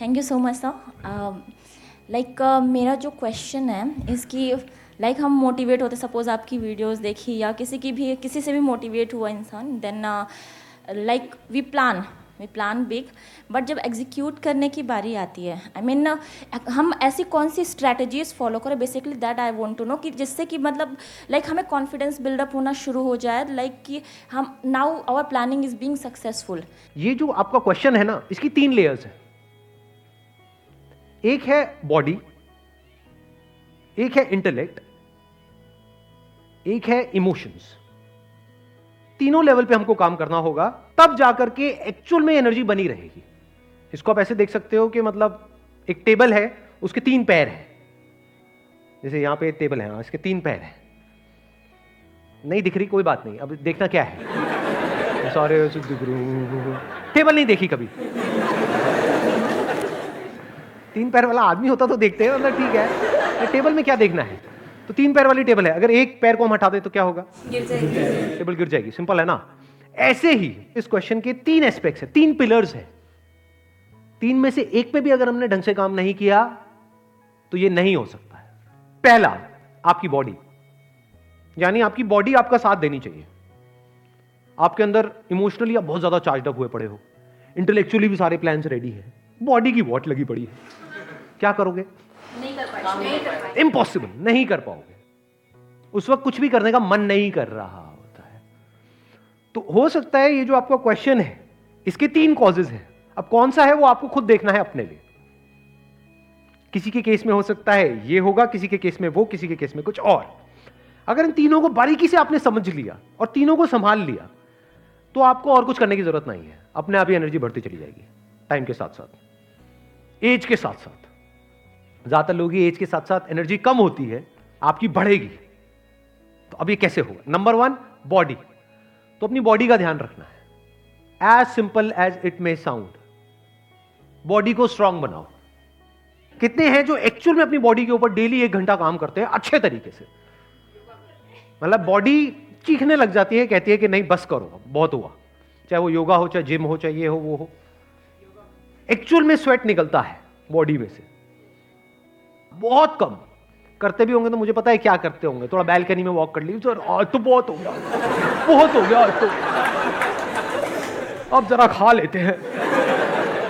Thank you so much sir like मेरा जो question है इसकी लाइक हम मोटिवेट होते सपोज़ आपकी वीडियोस देखी या किसी की भी किसी से भी मोटिवेट हुआ इंसान then like we plan we plan big but जब एग्जीक्यूट करने की बारी आती है आई I मीन mean, हम ऐसी कौन सी स्ट्रैटेजीज फॉलो करें? Basically that I want to know कि जिससे कि मतलब लाइक like, हमें कॉन्फिडेंस बिल्डअप होना शुरू हो जाए लाइक like, कि हम now our planning is being successful ये जो आपका क्वेश्चन है ना इसकी तीन लेयर्स है। एक है बॉडी एक है इंटेलेक्ट एक है इमोशंस तीनों लेवल पे हमको काम करना होगा तब जाकर के एक्चुअल में एनर्जी बनी रहेगी. इसको आप ऐसे देख सकते हो कि मतलब एक टेबल है उसके तीन पैर हैं. जैसे यहाँ पे टेबल है हाँ, इसके तीन पैर हैं. नहीं दिख रही कोई बात नहीं. अब देखना क्या है. सॉरी टेबल नहीं देखी कभी. तीन पैर वाला आदमी होता तो देखते हैं मतलब ठीक है। टेबल में क्या देखना है? तो तीन पैर वाली टेबल है। अगर एक पैर को हम हटा दें तो क्या होगा? गिर जाएगी। टेबल गिर जाएगी। सिंपल है ना? ऐसे ही इस क्वेश्चन के तीन एस्पेक्ट्स है तीन पिलर्स है। तीन में से एक पे भी अगर हमने ढंग से काम नहीं किया तो ये नहीं हो सकता है। पहला आपकी बॉडी यानी आपकी बॉडी आपका साथ देनी चाहिए। आपके अंदर इमोशनली आप बहुत ज़्यादा चार्ज अप हुए पड़े हो। इंटेलेक्चुअली भी सारे प्लान्स रेडी है। बॉडी की वॉट लगी पड़ी है। क्या करोगे? इम्पॉसिबल नहीं कर पाओगे। उस वक्त कुछ भी करने का मन नहीं कर रहा होता है। तो हो सकता है ये जो आपका क्वेश्चन है इसके तीन कॉजेज हैं। अब कौन सा है वो आपको खुद देखना है अपने लिए? किसी के केस में हो सकता है ये होगा किसी के केस में वो किसी के केस में कुछ और। अगर इन तीनों को बारीकी से आपने समझ लिया और तीनों को संभाल लिया तो आपको और कुछ करने की ज़रूरत नहीं है। अपने आप ही एनर्जी बढ़ती चली जाएगी टाइम के साथ साथ एज के साथ साथ ज़्यादातर लोगों की एज के साथ साथ एनर्जी कम होती है, आपकी बढ़ेगी। तो अब ये कैसे होगा नंबर वन बॉडी तो अपनी बॉडी का ध्यान रखना है। As simple as it may sound body को स्ट्रांग बनाओ। कितने हैं जो एक्चुअल में अपनी बॉडी के ऊपर डेली एक घंटा काम करते हैं? अच्छे तरीके से। मतलब बॉडी चीखने लग जाती है, कहती है कि नहीं, बस करो बहुत हुआ। चाहे वो योगा हो, चाहे जिम हो, चाहे ये हो, वो हो। एक्चुअल में स्वेट निकलता है बॉडी में से। बहुत कम। करते भी होंगे तो मुझे पता है क्या करते होंगे। थोड़ा बैलकनी में वॉक कर ली। सर आज तो बहुत हो गया। बहुत हो गया, आज तो। अब जरा खा लेते हैं।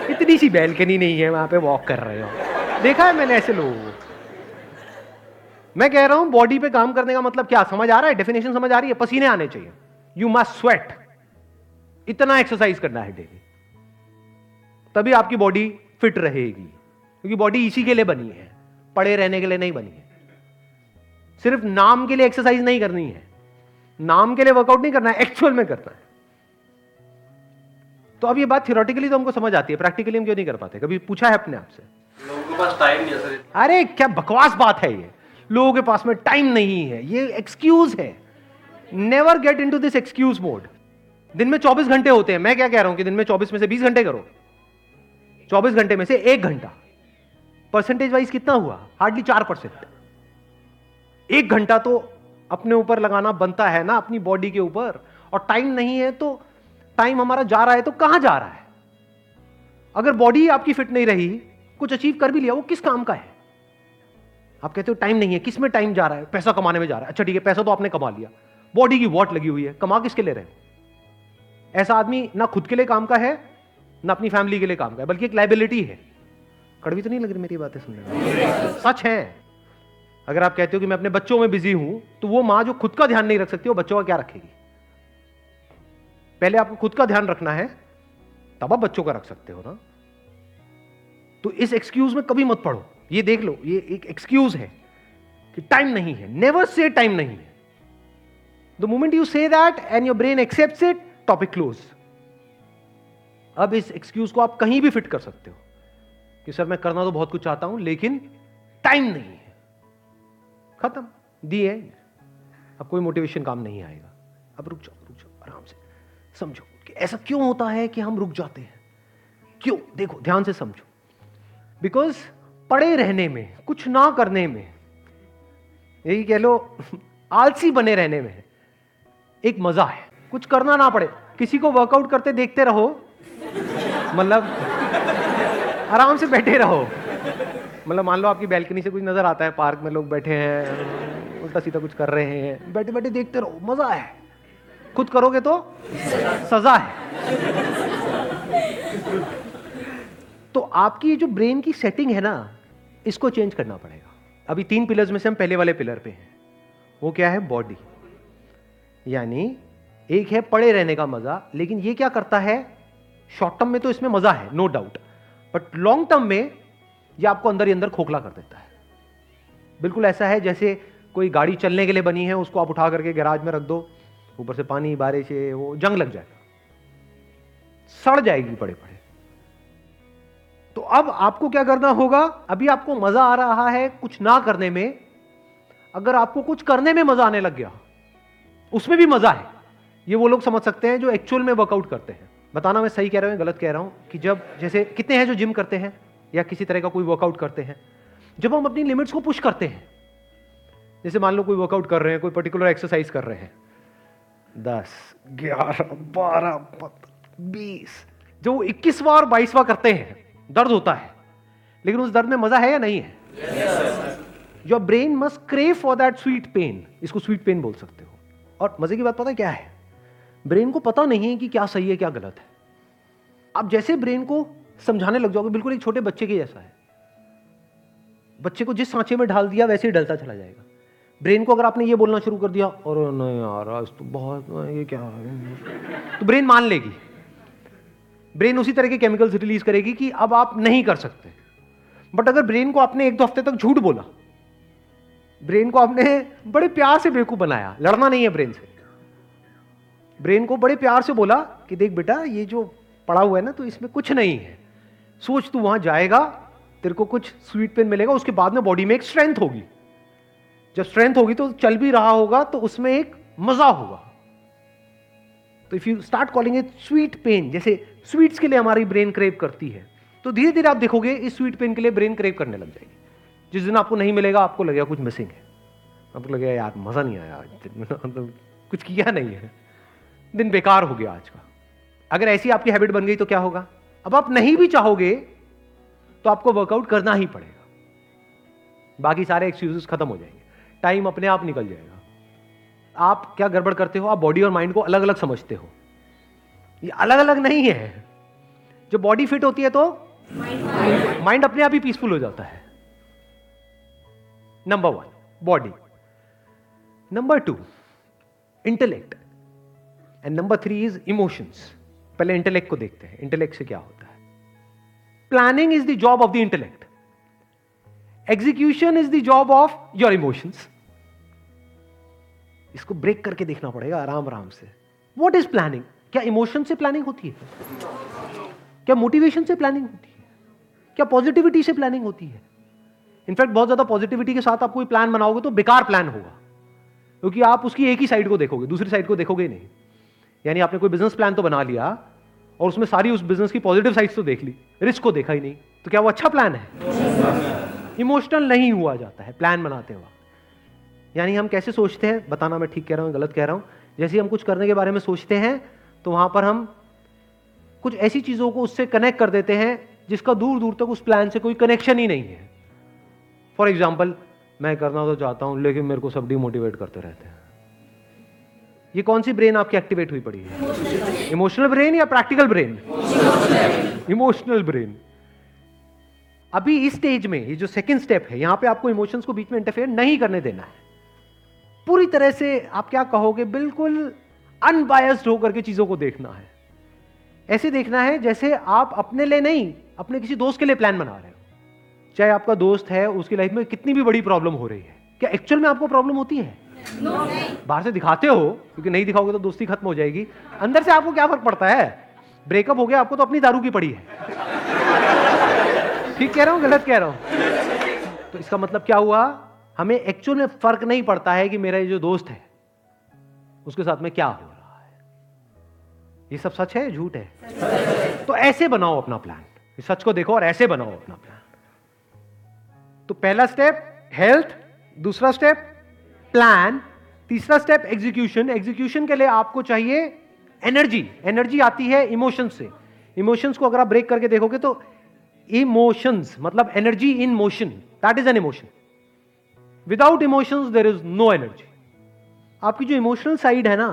इतनी सी बैलकनी नहीं है, वहाँ पे वॉक कर रहे हो। देखा है मैंने ऐसे लोगों को। मैं कह रहा हूँ बॉडी पे काम करने का मतलब क्या? समझ आ रहा है? डेफिनेशन समझ आ रही है? पसीने आने चाहिए। यू मस्ट स्वेट इतना एक्सरसाइज करना है डेली तभी आपकी बॉडी फिट रहेगी। क्योंकि बॉडी इसी के लिए बनी है। पड़े रहने के लिए नहीं बनी है। सिर्फ़ नाम के लिए एक्सरसाइज नहीं करनी है। नाम के लिए वर्कआउट नहीं करना है एक्चुअल में करना है। तो अब ये बात थियोरटिकली तो हमको समझ आती है प्रैक्टिकली हम क्यों नहीं कर पाते? कभी पूछा है अपने आप से? लोगों के पास टाइम नहीं है सर। अरे क्या बकवास बात है ये? लोगों के पास में टाइम नहीं है। ये एक्सक्यूज है। Never get into this excuse mode दिन में 24 घंटे होते हैं। मैं क्या कह रहा हूँ कि दिन में 24 में से 20 घंटे करो। 24 घंटे में से एक घंटा। परसेंटेज वाइज कितना हुआ? हार्डली चार परसेंट एक घंटा तो अपने ऊपर लगाना बनता है ना, अपनी बॉडी के ऊपर। और टाइम नहीं है तो टाइम हमारा जा रहा है तो कहाँ जा रहा है? अगर बॉडी आपकी फिट नहीं रही, कुछ अचीव कर भी लिया, वो किस काम का है? आप कहते हो टाइम नहीं है, किसमें टाइम जा रहा है? पैसा कमाने में जा रहा है। अच्छा ठीक है, पैसा तो आपने कमा लिया। बॉडी की वॉट लगी हुई है, कमा किसके ले रहे ऐसा आदमी ना खुद के लिए काम का है, ना अपनी फैमिली के लिए काम का है, बल्कि एक लाइबिलिटी है। कड़वी तो नहीं लग रही मेरी बातें सुनने में? सच है। अगर आप कहते हो कि मैं अपने बच्चों में बिज़ी हूँ तो वो माँ जो खुद का ध्यान नहीं रख सकती, वो बच्चों का क्या रखेगी? पहले आपको खुद का ध्यान रखना है, तब आप बच्चों का रख सकते हो ना। तो इस एक्सक्यूज में कभी मत पढ़ो। ये देख लो, ये एक एक्सक्यूज है कि टाइम नहीं है। नेवर से टाइम नहीं है। The moment you say that and your brain accept it topic close अब इस एक्सक्यूज को आप कहीं भी फिट कर सकते हो। कि सर मैं करना तो बहुत कुछ चाहता हूँ, लेकिन टाइम नहीं है। खत्म। दी है अब कोई मोटिवेशन काम नहीं आएगा। अब रुक जाओ रुक जाओ, आराम से। समझो कि ऐसा क्यों होता है कि हम रुक जाते हैं? क्यों? देखो, ध्यान से समझो। बिकॉज़ पड़े रहने में, कुछ ना करने में, यही कह लो, आलसी बने रहने में एक मज़ा है। कुछ करना ना पड़े। किसी को वर्कआउट करते देखते रहो। मतलब आराम से बैठे रहो। मतलब मान लो आपकी बैल्कनी से कुछ नज़र आता है पार्क में लोग बैठे हैं, उल्टा सीधा कुछ कर रहे हैं। बैठे बैठे देखते रहो, मज़ा है। खुद करोगे तो सजा है। तो आपकी जो ब्रेन की सेटिंग है ना, इसको चेंज करना पड़ेगा। अभी तीन पिलर्स में से हम पहले वाले पिलर पे हैं। वो क्या है? बॉडी यानी एक है पड़े रहने का मज़ा, लेकिन ये क्या करता है? शॉर्ट टर्म में तो इसमें मज़ा है no doubt but long term में ये आपको अंदर ही अंदर खोखला कर देता है। बिल्कुल ऐसा है जैसे कोई गाड़ी चलने के लिए बनी है, उसको आप उठा करके गैराज में रख दो, ऊपर से पानी, बारिश है वो, जंग लग जाएगा। सड़ जाएगी पड़े पड़े तो अब आपको क्या करना होगा? अभी आपको मज़ा आ रहा है कुछ ना करने में। अगर आपको कुछ करने में मज़ा आने लग गया, उसमें भी मज़ा है। ये वो लोग समझ सकते हैं जो एक्चुअल में वर्कआउट करते हैं। बताना मैं सही कह रहा हूँ गलत कह रहा हूँ कि जब जैसे कितने हैं जो जिम करते हैं या किसी तरह का कोई वर्कआउट करते हैं, जब हम अपनी लिमिट्स को पुश करते हैं, जैसे मान लो कोई वर्कआउट कर रहे हैं, कोई पर्टिकुलर एक्सरसाइज कर रहे हैं, दस, ग्यारह, बारह, बीस, जो इक्कीस बार बाईसवा करते हैं, दर्द होता है, लेकिन उस दर्द में मज़ा है या नहीं है? Your brain must crave for that sweet pain इसको स्वीट पेन बोल सकते हो। और मज़े की बात पता है क्या है? ब्रेन को पता नहीं है कि क्या सही है, क्या गलत है। आप जैसे ब्रेन को समझाने लग जाओगे, बिल्कुल एक छोटे बच्चे के जैसा है। बच्चे को जिस सांचे में ढाल दिया, वैसे ही डलता चला जाएगा। ब्रेन को अगर आपने ये बोलना शुरू कर दिया और नहीं यार, आज तो बहुत, ये क्या तो ब्रेन मान लेगी। ब्रेन उसी तरह के केमिकल्स रिलीज़ करेगी कि अब आप नहीं कर सकते। बट अगर ब्रेन को आपने एक दो हफ़्ते तक झूठ बोला, ब्रेन को आपने बड़े प्यार से बेवकूफ़ बनाया, लड़ना नहीं है ब्रेन से। ब्रेन को बड़े प्यार से बोला कि देख बेटा, ये जो पड़ा हुआ है ना तो इसमें कुछ नहीं है। सोच तू वहाँ जाएगा, तेरे को कुछ स्वीट पेन मिलेगा, उसके बाद में बॉडी में एक स्ट्रेंथ होगी। जब स्ट्रेंथ होगी तो चल भी रहा होगा तो उसमें एक मज़ा होगा। तो if you start calling it sweet pain जैसे स्वीट्स के लिए हमारी ब्रेन क्रेव करती है तो धीरे धीरे आप देखोगे इस स्वीट पेन के लिए ब्रेन क्रेव करने लग जाएगी। जिस दिन आपको नहीं मिलेगा, आपको लगेगा कुछ मिसिंग है। आपको लगेगा, यार, मज़ा नहीं आया मतलब कुछ किया नहीं है। दिन बेकार हो गया आज का। अगर ऐसी आपकी हैबिट बन गई तो क्या होगा? अब आप नहीं भी चाहोगे तो आपको वर्कआउट करना ही पड़ेगा। बाकी सारे एक्सक्यूजेस खत्म हो जाएँगे। टाइम अपने आप निकल जाएगा। आप क्या गड़बड़ करते हो? आप बॉडी और माइंड को अलग अलग समझते हो। ये अलग अलग नहीं है। जब बॉडी फिट होती है तो माइंड अपने आप ही पीसफुल हो जाता है। Number one body number two intellect and number three is emotions पहले इंटेलेक्ट को देखते हैं। इंटेलेक्ट से क्या होता है? Planning is the job of the intellect execution is the job of your emotions इसको ब्रेक करके देखना पड़ेगा आराम आराम से। वॉट इज़ प्लानिंग क्या इमोशन से प्लानिंग होती है? क्या मोटिवेशन से प्लानिंग होती है? क्या पॉजिटिविटी से प्लानिंग होती है? इनफैक्ट बहुत ज़्यादा पॉजिटिविटी के साथ आप कोई प्लान बनाओगे तो बेकार प्लान होगा। क्योंकि आप उसकी एक ही साइड को देखोगे, दूसरी साइड को देखोगे नहीं। यानी आपने कोई बिज़नेस प्लान तो बना लिया और उसमें सारी उस बिज़नेस की पॉजिटिव साइड्स तो देख ली रिस्क को देखा ही नहीं तो क्या वो अच्छा प्लान है? इमोशनल नहीं हुआ जाता है प्लान बनाते वक्त। यानी हम कैसे सोचते हैं, बताना मैं ठीक कह रहा हूँ, गलत कह रहा हूँ, जैसे हम कुछ करने के बारे में सोचते हैं तो वहाँ पर हम कुछ ऐसी चीज़ों को उससे कनेक्ट कर देते हैं, जिसका दूर दूर तक उस प्लान से कोई कनेक्शन ही नहीं है। फॉर एग्ज़ाम्पल मैं करना तो चाहता हूँ, लेकिन मेरे को सब डिमोटिवेट करते रहते हैं। ये कौन सी ब्रेन आपकी एक्टिवेट हुई पड़ी है? इमोशनल ब्रेन या प्रैक्टिकल ब्रेन इमोशनल ब्रेन अभी इस स्टेज में, ये जो सेकंड स्टेप है, यहाँ पे आपको इमोशंस को बीच में इंटरफेयर नहीं करने देना है। पूरी तरह से आप क्या कहोगे? बिल्कुल अनबायस्ड होकर के चीज़ों को देखना है। ऐसे देखना है जैसे आप अपने लिए नहीं, अपने किसी दोस्त के लिए प्लान बना रहे हो। चाहे आपका दोस्त है, उसकी लाइफ में कितनी भी बड़ी प्रॉब्लम हो रही है। क्या एक्चुअल में आपको प्रॉब्लम होती है? बाहर से दिखाते हो, क्योंकि नहीं दिखाओगे तो दोस्ती खत्म हो जाएगी। अंदर से आपको क्या फ़र्क पड़ता है? ब्रेकअप हो गया, आपको तो अपनी दारू की पड़ी है। ठीक कह रहा हूँ, गलत कह रहा हूँ? तो इसका मतलब क्या हुआ? हमें एक्चुअल में फ़र्क नहीं पड़ता है कि मेरा ये जो दोस्त है, उसके साथ में क्या हो रहा है। ये सब सच है, झूठ है? तो ऐसे बनाओ अपना प्लान सच को देखो और ऐसे बनाओ अपना प्लान तो पहला स्टेप हेल्थ दूसरा स्टेप प्लान तीसरा स्टेप एग्जीक्यूशन एग्जीक्यूशन के लिए आपको चाहिए एनर्जी एनर्जी आती है इमोशन से. इमोशंस को अगर आप ब्रेक करके देखोगे तो इमोशंस मतलब energy in motion that is an emotion without emotions there is no energy आपकी जो इमोशनल साइड है ना,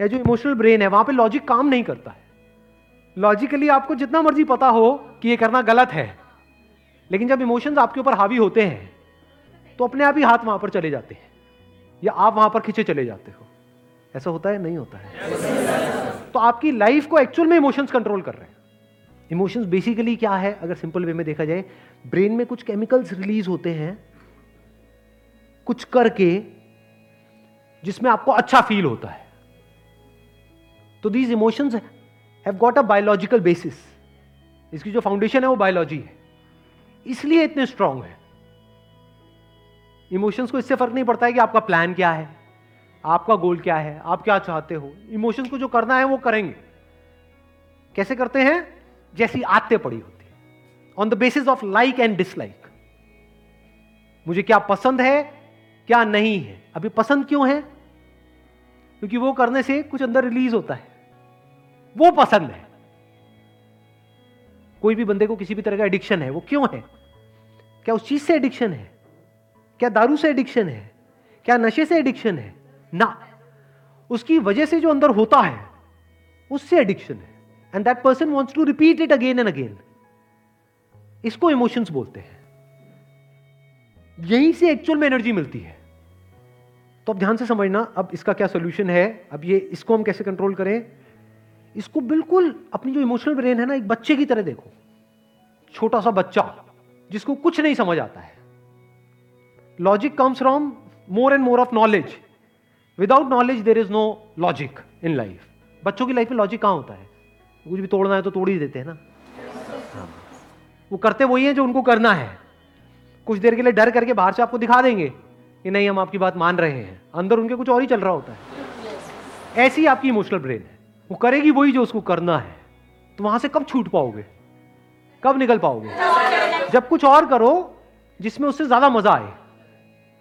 या जो इमोशनल ब्रेन है, वहाँ पे लॉजिक काम नहीं करता है. लॉजिकली आपको जितना मर्ज़ी पता हो कि ये करना गलत है, लेकिन जब इमोशंस आपके ऊपर हावी होते हैं तो अपने आप ही हाथ वहाँ पर चले जाते हैं. या आप वहाँ पर खींचे चले जाते हो? ऐसा होता है? नहीं होता है। तो आपकी लाइफ को एक्चुअल में इमोशंस कंट्रोल कर रहे हैं। इमोशंस बेसिकली क्या है? अगर सिंपल वे में देखा जाए ब्रेन में कुछ केमिकल्स रिलीज़ होते हैं, कुछ करके, जिसमें आपको अच्छा फील होता है। तो these emotions have got a biological basis इसकी जो फाउंडेशन है, वो बायोलॉजी है। इसलिए इतने स्ट्रांग है। इमोशंस को इससे फ़र्क नहीं पड़ता है कि आपका प्लान क्या है, आपका गोल क्या है, आप क्या चाहते हो। इमोशंस को जो करना है वो करेंगे। कैसे करते हैं? जैसी आते पड़ी होती on the basis of like and dislike मुझे क्या पसंद है, क्या नहीं है? अभी पसंद क्यों है? क्योंकि वो करने से कुछ अंदर रिलीज़ होता है। वो पसंद है। कोई भी बंदे को किसी भी तरह का एडिक्शन है, वो क्यों है? क्या उस चीज़ से एडिक्शन है? क्या दारू से एडिक्शन है? क्या नशे से एडिक्शन है? ना। उसकी वजह से जो अंदर होता है, उससे एडिक्शन है। And that person wants to repeat it again and again इसको इमोशंस बोलते हैं। यहीं से एक्चुअल में एनर्जी मिलती है। तो अब ध्यान से समझना, अब इसका क्या सोल्यूशन है? अब ये, इसको हम कैसे कंट्रोल करें? इसको बिल्कुल अपनी जो इमोशनल ब्रेन है ना, एक बच्चे की तरह देखो। छोटा सा बच्चा, जिसको कुछ नहीं समझ आता है। Logic comes from more and more of knowledge without knowledge there is no logic in life बच्चों की लाइफ में लॉजिक कहाँ होता है? कुछ भी तोड़ना है तो तोड़ ही देते हैं ना। वो करते वही है जो उनको करना है। कुछ देर के लिए डर करके बाहर से आपको दिखा देंगे कि नहीं, हम आपकी बात मान रहे हैं। अंदर उनके कुछ और ही चल रहा होता है। ऐसी आपकी इमोशनल ब्रेन है। वो करेगी वही जो उसको करना है। तो वहाँ से कब छूट पाओगे? कब निकल पाओगे? जब कुछ और करो जिसमें उससे ज़्यादा मज़ा आए।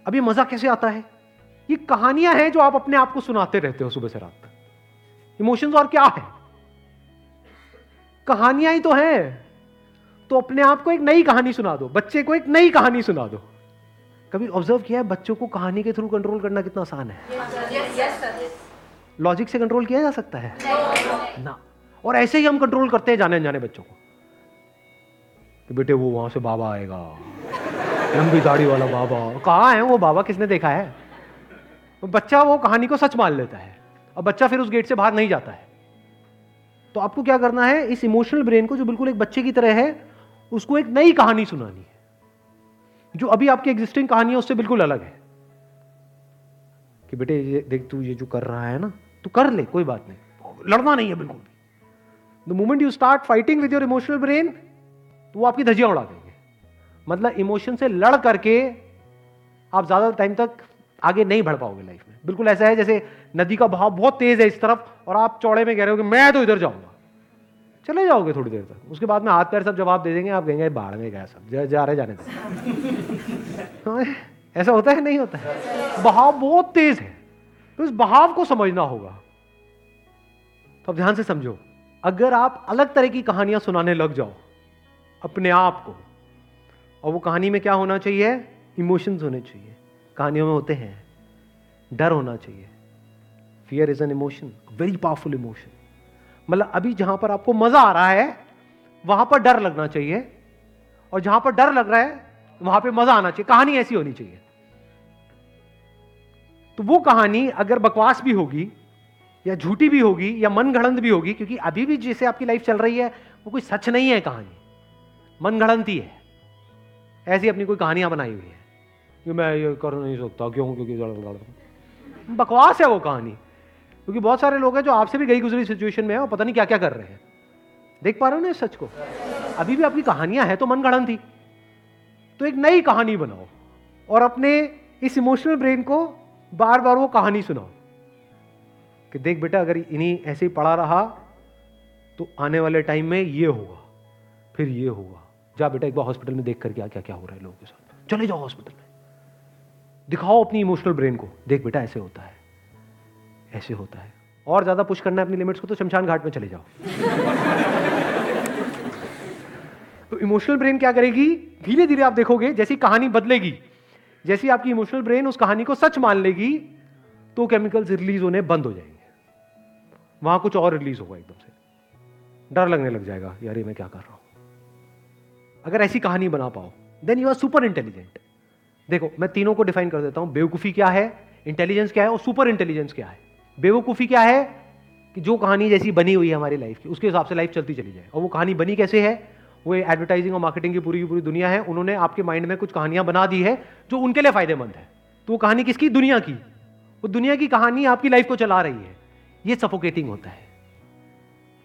अब ये मज़ा कैसे आता है? ये कहानियाँ हैं जो आप अपने आप को सुनाते रहते हो सुबह से रात तक। इमोशंस और क्या है? कहानियाँ ही तो हैं। तो अपने आप को एक नई कहानी सुना दो, बच्चे को एक नई कहानी सुना दो। कभी ऑब्ज़र्व किया है बच्चों को कहानी के थ्रू कंट्रोल करना कितना आसान है? लॉजिक से कंट्रोल किया जा सकता है? ना। और ऐसे ही हम कंट्रोल करते हैं जाने जाने बच्चों को। कि बेटे वो वहाँ से बाबा आएगा। लंबी दाढ़ी वाला बाबा। कहाँ है वो बाबा? किसने देखा है? बच्चा वो कहानी को सच मान लेता है। और बच्चा फिर उस गेट से बाहर नहीं जाता है। तो आपको क्या करना है? इस इमोशनल ब्रेन को जो बिल्कुल एक बच्चे की तरह है, उसको एक नई कहानी सुनानी है। जो अभी आपकी एग्जिस्टिंग कहानी है उससे बिल्कुल अलग है। कि बेटे, ये देख तू, ये जो कर रहा है ना, तू कर ले, कोई बात नहीं। लड़ना नहीं है बिल्कुल भी। The moment you start fighting with your emotional brain तो वो आपकी धजियाँ उड़ा देंगे। मतलब इमोशन से लड़ करके आप ज़्यादा टाइम तक आगे नहीं बढ़ पाओगे लाइफ में। बिल्कुल ऐसा है जैसे नदी का बहाव बहुत तेज है इस तरफ़ और आप चौड़े में कह रहे हो कि मैं तो इधर जाऊँगा। चले जाओगे थोड़ी देर तक। उसके बाद में हाथ पैर सब जवाब दे देंगे आप कहेंगे बाढ़ में गया सब जा, जा रहे जाने हाँ, ऐसा होता है नहीं होता है? बहाव बहुत तेज है। तो इस बहाव को समझना होगा। तो अब ध्यान से समझो अगर आप अलग तरह की कहानियाँ सुनाने लग जाओ अपने आप को और वो कहानी में क्या होना चाहिए? इमोशंस होने चाहिए। कहानियों में होते हैं। डर होना चाहिए। Fear is an emotion very powerful emotion मतलब अभी जहाँ पर आपको मज़ा आ रहा है, वहाँ पर डर लगना चाहिए। और जहाँ पर डर लग रहा है, वहाँ पे मज़ा आना चाहिए। कहानी ऐसी होनी चाहिए। तो वो कहानी अगर बकवास भी होगी, या झूठी भी होगी, या मन भी होगी, क्योंकि अभी भी जैसे आपकी लाइफ चल रही है, वो कोई सच नहीं है कहानी। मन गढ़ंती है। ऐसी अपनी कोई कहानियाँ बनाई हुई है कि मैं ये कर नहीं सकता, क्यों? क्योंकि बकवास है वो कहानी। क्योंकि बहुत सारे लोग हैं जो आपसे भी गई गुजरी सिचुएशन में है और पता नहीं क्या क्या कर रहे हैं। देख पा रहे हो ना इस सच को? अभी भी आपकी कहानियाँ हैं तो मन गढ़न थी। तो एक नई कहानी बनाओ और अपने इस इमोशनल ब्रेन को बार बार वो कहानी सुनाओ कि देख बेटा, अगर इन्हीं ऐसे ही पड़ा रहा तो आने वाले टाइम में ये होगा, फिर ये होगा। जा बेटा, एक बार हॉस्पिटल में देख कर क्या क्या क्या हो रहा है लोगों के साथ। चले जाओ हॉस्पिटल में। दिखाओ अपनी इमोशनल ब्रेन को। देख बेटा, ऐसे होता है। ऐसे होता है। और ज़्यादा पुश करना है अपनी लिमिट्स को तो शमशान घाट में चले जाओ। तो इमोशनल ब्रेन क्या करेगी? धीरे धीरे आप देखोगे, जैसी कहानी बदलेगी, जैसी आपकी इमोशनल ब्रेन उस कहानी को सच मान लेगी तो केमिकल्स रिलीज़ होने बंद हो जाएँगे। वहाँ कुछ और रिलीज़ होगा एकदम से। डर लगने लग जाएगा, यार ये मैं क्या कर रहा हूँ? अगर ऐसी कहानी बना पाओ then you are super intelligent देखो, मैं तीनों को डिफाइन कर देता हूँ, बेवकूफ़ी क्या है इंटेलिजेंस क्या है और सुपर इंटेलिजेंस क्या है। बेवकूफ़ी क्या है कि जो कहानी जैसी बनी हुई है हमारी लाइफ की, उसके हिसाब से लाइफ चलती चली जाए। और वो कहानी बनी कैसे है? वो एडवर्टाइजिंग और मार्केटिंग की पूरी की पूरी दुनिया है, उन्होंने आपके माइंड में कुछ कहानियाँ बना दी है, जो उनके लिए फ़ायदेमंद है। तो वो कहानी किसकी? दुनिया की। वो दुनिया की कहानी आपकी लाइफ को चला रही है। ये सफोकेटिंग होता है।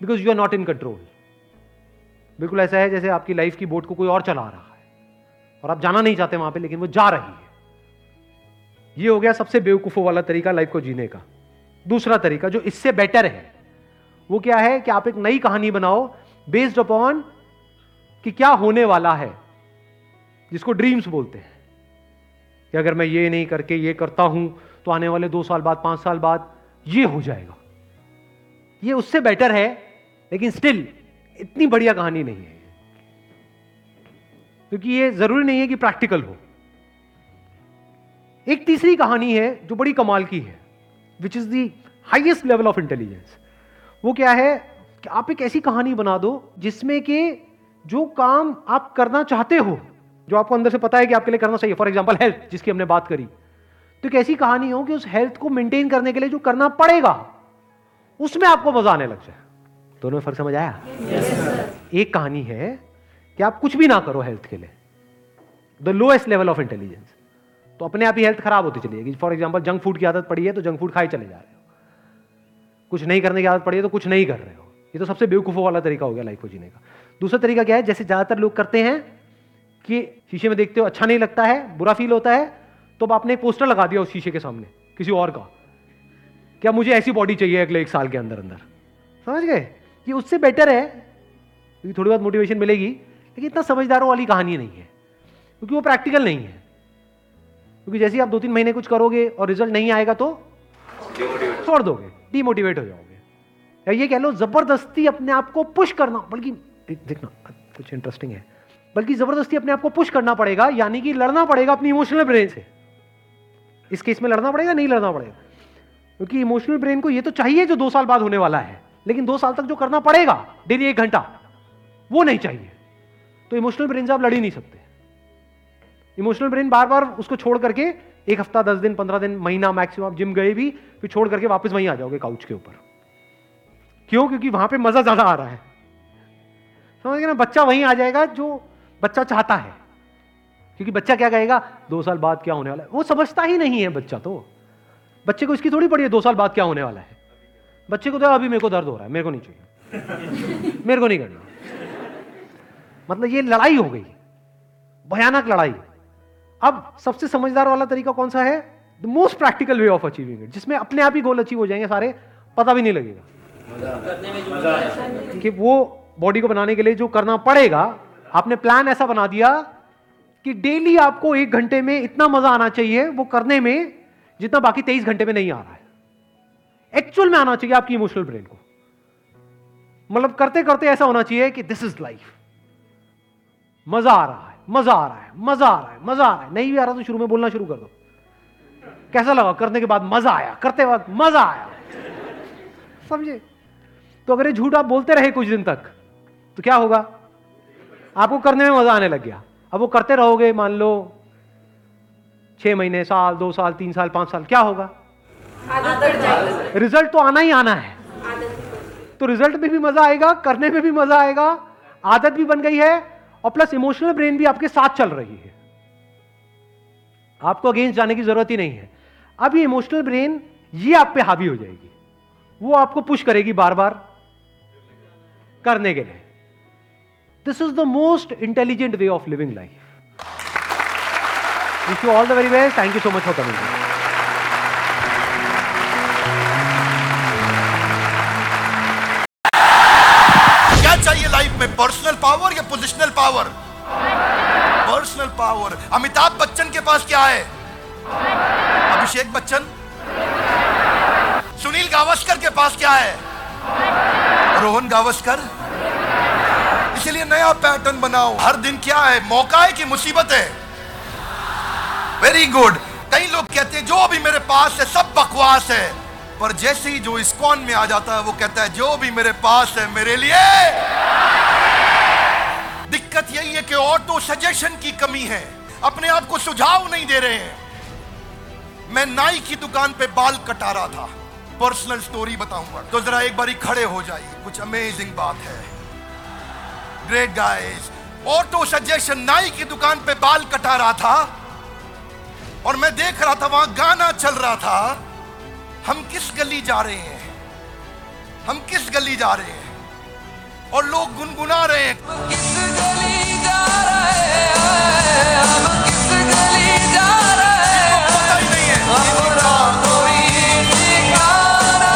Because you are not in control बिल्कुल ऐसा है जैसे आपकी लाइफ की बोट को कोई और चला रहा है। और आप जाना नहीं चाहते वहाँ पे, लेकिन वो जा रही है। ये हो गया सबसे बेवकूफों वाला तरीका लाइफ को जीने का। दूसरा तरीका जो इससे बेटर है, वो क्या है कि आप एक नई कहानी बनाओ बेस्ड अपॉन कि क्या होने वाला है, जिसको ड्रीम्स बोलते हैं। कि अगर मैं ये नहीं करके ये करता हूँ तो आने वाले दो साल बाद, पाँच साल बाद ये हो जाएगा। ये उससे बेटर है, लेकिन स्टिल इतनी बढ़िया कहानी नहीं है क्योंकि ये ज़रूरी नहीं है कि प्रैक्टिकल हो। एक तीसरी कहानी है जो बड़ी कमाल की है which is the highest level of intelligence वो क्या है कि आप एक ऐसी कहानी बना दो जिसमें कि जो काम आप करना चाहते हो, जो आपको अंदर से पता है कि आपके लिए करना चाहिए फॉर एग्ज़ाम्पल हेल्थ जिसकी हमने बात करी। तो एक ऐसी कहानी हो कि उस हेल्थ को मेंटेन करने के लिए जो करना पड़ेगा, उसमें आपको मज़ा आने लग जाए। दोनों में फ़र्क समझ आया? yes, एक कहानी है कि आप कुछ भी ना करो हेल्थ के लिए। The lowest level of intelligence तो अपने आप ही हेल्थ खराब होती चली जाएगी। फॉर एग्ज़ाम्पल जंक फ़ूड की आदत पड़ी है तो जंक फ़ूड खाए चले जा रहे हो। कुछ नहीं करने की आदत पड़ी है तो कुछ नहीं कर रहे हो। ये तो सबसे बेवकूफ़ों वाला तरीका हो गया लाइफ को जीने का। दूसरा तरीका क्या है? जैसे ज़्यादातर लोग करते हैं कि शीशे में देखते हो अच्छा नहीं लगता है बुरा फील होता है तो अब आपने एक पोस्टर लगा दिया उस शीशे के सामने किसी और का। क्या मुझे ऐसी बॉडी चाहिए अगले एक साल के अंदर अंदर समझ गए? कि उससे बेटर है क्योंकि थोड़ी बहुत मोटिवेशन मिलेगी लेकिन इतना समझदारों वाली कहानी नहीं है क्योंकि वो प्रैक्टिकल नहीं है। क्योंकि जैसे ही आप दो तीन महीने कुछ करोगे और रिज़ल्ट नहीं आएगा तो छोड़ दोगे डीमोटिवेट हो जाओगे। या ये कह लो ज़बरदस्ती अपने आप को पुश करना बल्कि देखना कुछ इंटरेस्टिंग है। बल्कि ज़बरदस्ती अपने आप को पुश करना पड़ेगा यानी कि लड़ना पड़ेगा अपनी इमोशनल ब्रेन से। इस केस में लड़ना पड़ेगा नहीं लड़ना पड़ेगा? क्योंकि इमोशनल ब्रेन को ये तो चाहिए जो दो साल बाद होने वाला है। लेकिन दो साल तक जो करना पड़ेगा, डेली एक घंटा, वो नहीं चाहिए। तो इमोशनल ब्रेन से आप लड़ ही नहीं सकते। इमोशनल ब्रेन बार बार उसको छोड़ करके एक हफ़्ता, दस दिन, पंद्रह दिन, महीना मैक्सिमम आप जिम गए भी, फिर छोड़ करके वापस वहीं आ जाओगे काउच के ऊपर। क्यों? क्योंकि वहाँ पे मज़ा ज़्यादा आ रहा है। समझ गए ना? बच्चा वहीं आ जाएगा जो बच्चा चाहता है। क्योंकि बच्चा क्या कहेगा? दो साल बाद क्या होने वाला है? वो समझता ही नहीं है बच्चा तो। बच्चे को इसकी थोड़ी पड़ी है, दो साल बाद क्या होने वाला है? बच्चे को तो अभी मेरे को दर्द हो रहा है, मेरे को नहीं चाहिए। मेरे को नहीं करना। मतलब ये लड़ाई हो गई। भयानक लड़ाई। अब सबसे समझदार वाला तरीका कौन सा है? The most practical way of achieving it जिसमें अपने आप ही गोल अचीव हो जाएँगे सारे, पता भी नहीं लगेगा। कि वो बॉडी को बनाने के लिए जो करना पड़ेगा, आपने प्लान ऐसा बना दिया कि डेली आपको एक घंटे में इतना मज़ा आना चाहिए, वो करने में जितना बाकी तेईस घंटे में नहीं आ रहा है। एक्चुअल में आना चाहिए आपकी इमोशनल ब्रेन को। मतलब करते करते ऐसा होना चाहिए कि दिस इज़ लाइफ मज़ा आ रहा है, मज़ा आ रहा है, मज़ा आ रहा है, मज़ा आ रहा है। नहीं भी आ रहा तो शुरू में बोलना शुरू कर दो। कैसा लगा? करने के बाद मज़ा आया, करते वक्त मज़ा आया। समझे? तो अगर ये झूठ आप बोलते रहे कुछ दिन तक तो क्या होगा? आपको करने में मज़ा आने लग गया। अब वो करते रहोगे, मान लो, छह महीने, साल, दो साल, तीन साल, पाँच साल, क्या होगा? रिज़ल्ट तो आना ही आना है। तो रिज़ल्ट में भी मज़ा आएगा करने में भी मज़ा आएगा आदत भी बन गई है और प्लस इमोशनल ब्रेन भी आपके साथ चल रही है। आपको अगेंस्ट जाने की ज़रूरत ही नहीं है। अब ये इमोशनल ब्रेन ये आप पे हावी हो जाएगी। वो आपको पुश करेगी बार बार करने के लिए। This is the most intelligent way of living life wish you all the very best thank you so much for coming power या positional power personal power Amitabh Bachchan के पास क्या है? अभिषेक बच्चन सुनील गावस्कर के पास क्या है? रोहन गावस्कर इसलिए नया पैटर्न बनाओ। हर दिन क्या है? मौका है कि मुसीबत है। वेरी गुड कई लोग कहते हैं, जो भी मेरे पास है, सब बकवास है। पर जैसे ही जो इस्कॉन में आ जाता है, वो कहता है, जो भी मेरे पास है, मेरे लिए दिक्कत यही है कि ऑटो सजेशन की कमी है। अपने आप को सुझाव नहीं दे रहे हैं। मैं नाई की दुकान पे बाल कटा रहा था। पर्सनल स्टोरी बताऊँगा। तो जरा एक बारी खड़े हो जाइए। कुछ अमेजिंग बात है। ग्रेट गाइस ऑटो सजेशन नाई की दुकान पे बाल कटा रहा था। और मैं देख रहा था, वहाँ गाना चल रहा था। हम किस गली जा रहे हैं? हम किस गली जा रहे हैं? और लोग गुनगुना रहे हैं। ठिकाना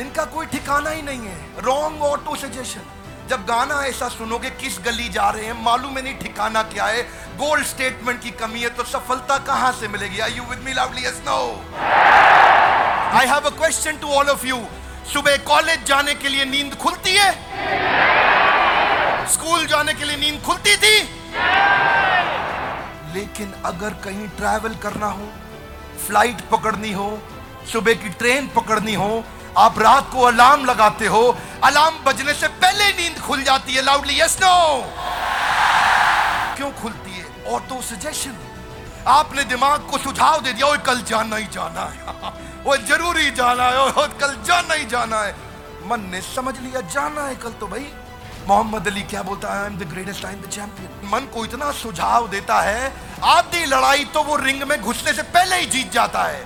इनका कोई ठिकाना ही नहीं है। रॉन्ग ऑटो सजेशन जब गाना ऐसा सुनोगे किस गली जा रहे हैं मालूम है नहीं ठिकाना क्या है। गोल्ड स्टेटमेंट की कमी है तो सफलता कहाँ से मिलेगी? I you with me lovely yes no I have a question to all of you सुबह कॉलेज जाने के लिए नींद खुलती है? स्कूल जाने के लिए नींद खुलती थी। लेकिन अगर कहीं ट्रैवल करना हो फ़्लाइट पकड़नी हो, सुबह की ट्रेन पकड़नी हो, आप रात को अलार्म लगाते हो अलार्म बजने से पहले नींद खुल जाती है लाउडली यस नो क्यों खुलती है? ऑटो सजेशन आपने दिमाग को सुझाव दे दिया कल जाना ही जाना है। वो ज़रूरी जाना है ओए कल जाना ही जाना है। मन ने समझ लिया, जाना है कल तो भाई। मोहम्मद अली क्या बोलता है? I am the greatest I am the champion मन को इतना सुझाव देता है, आधी लड़ाई तो वो रिंग में घुसने से पहले ही जीत जाता है।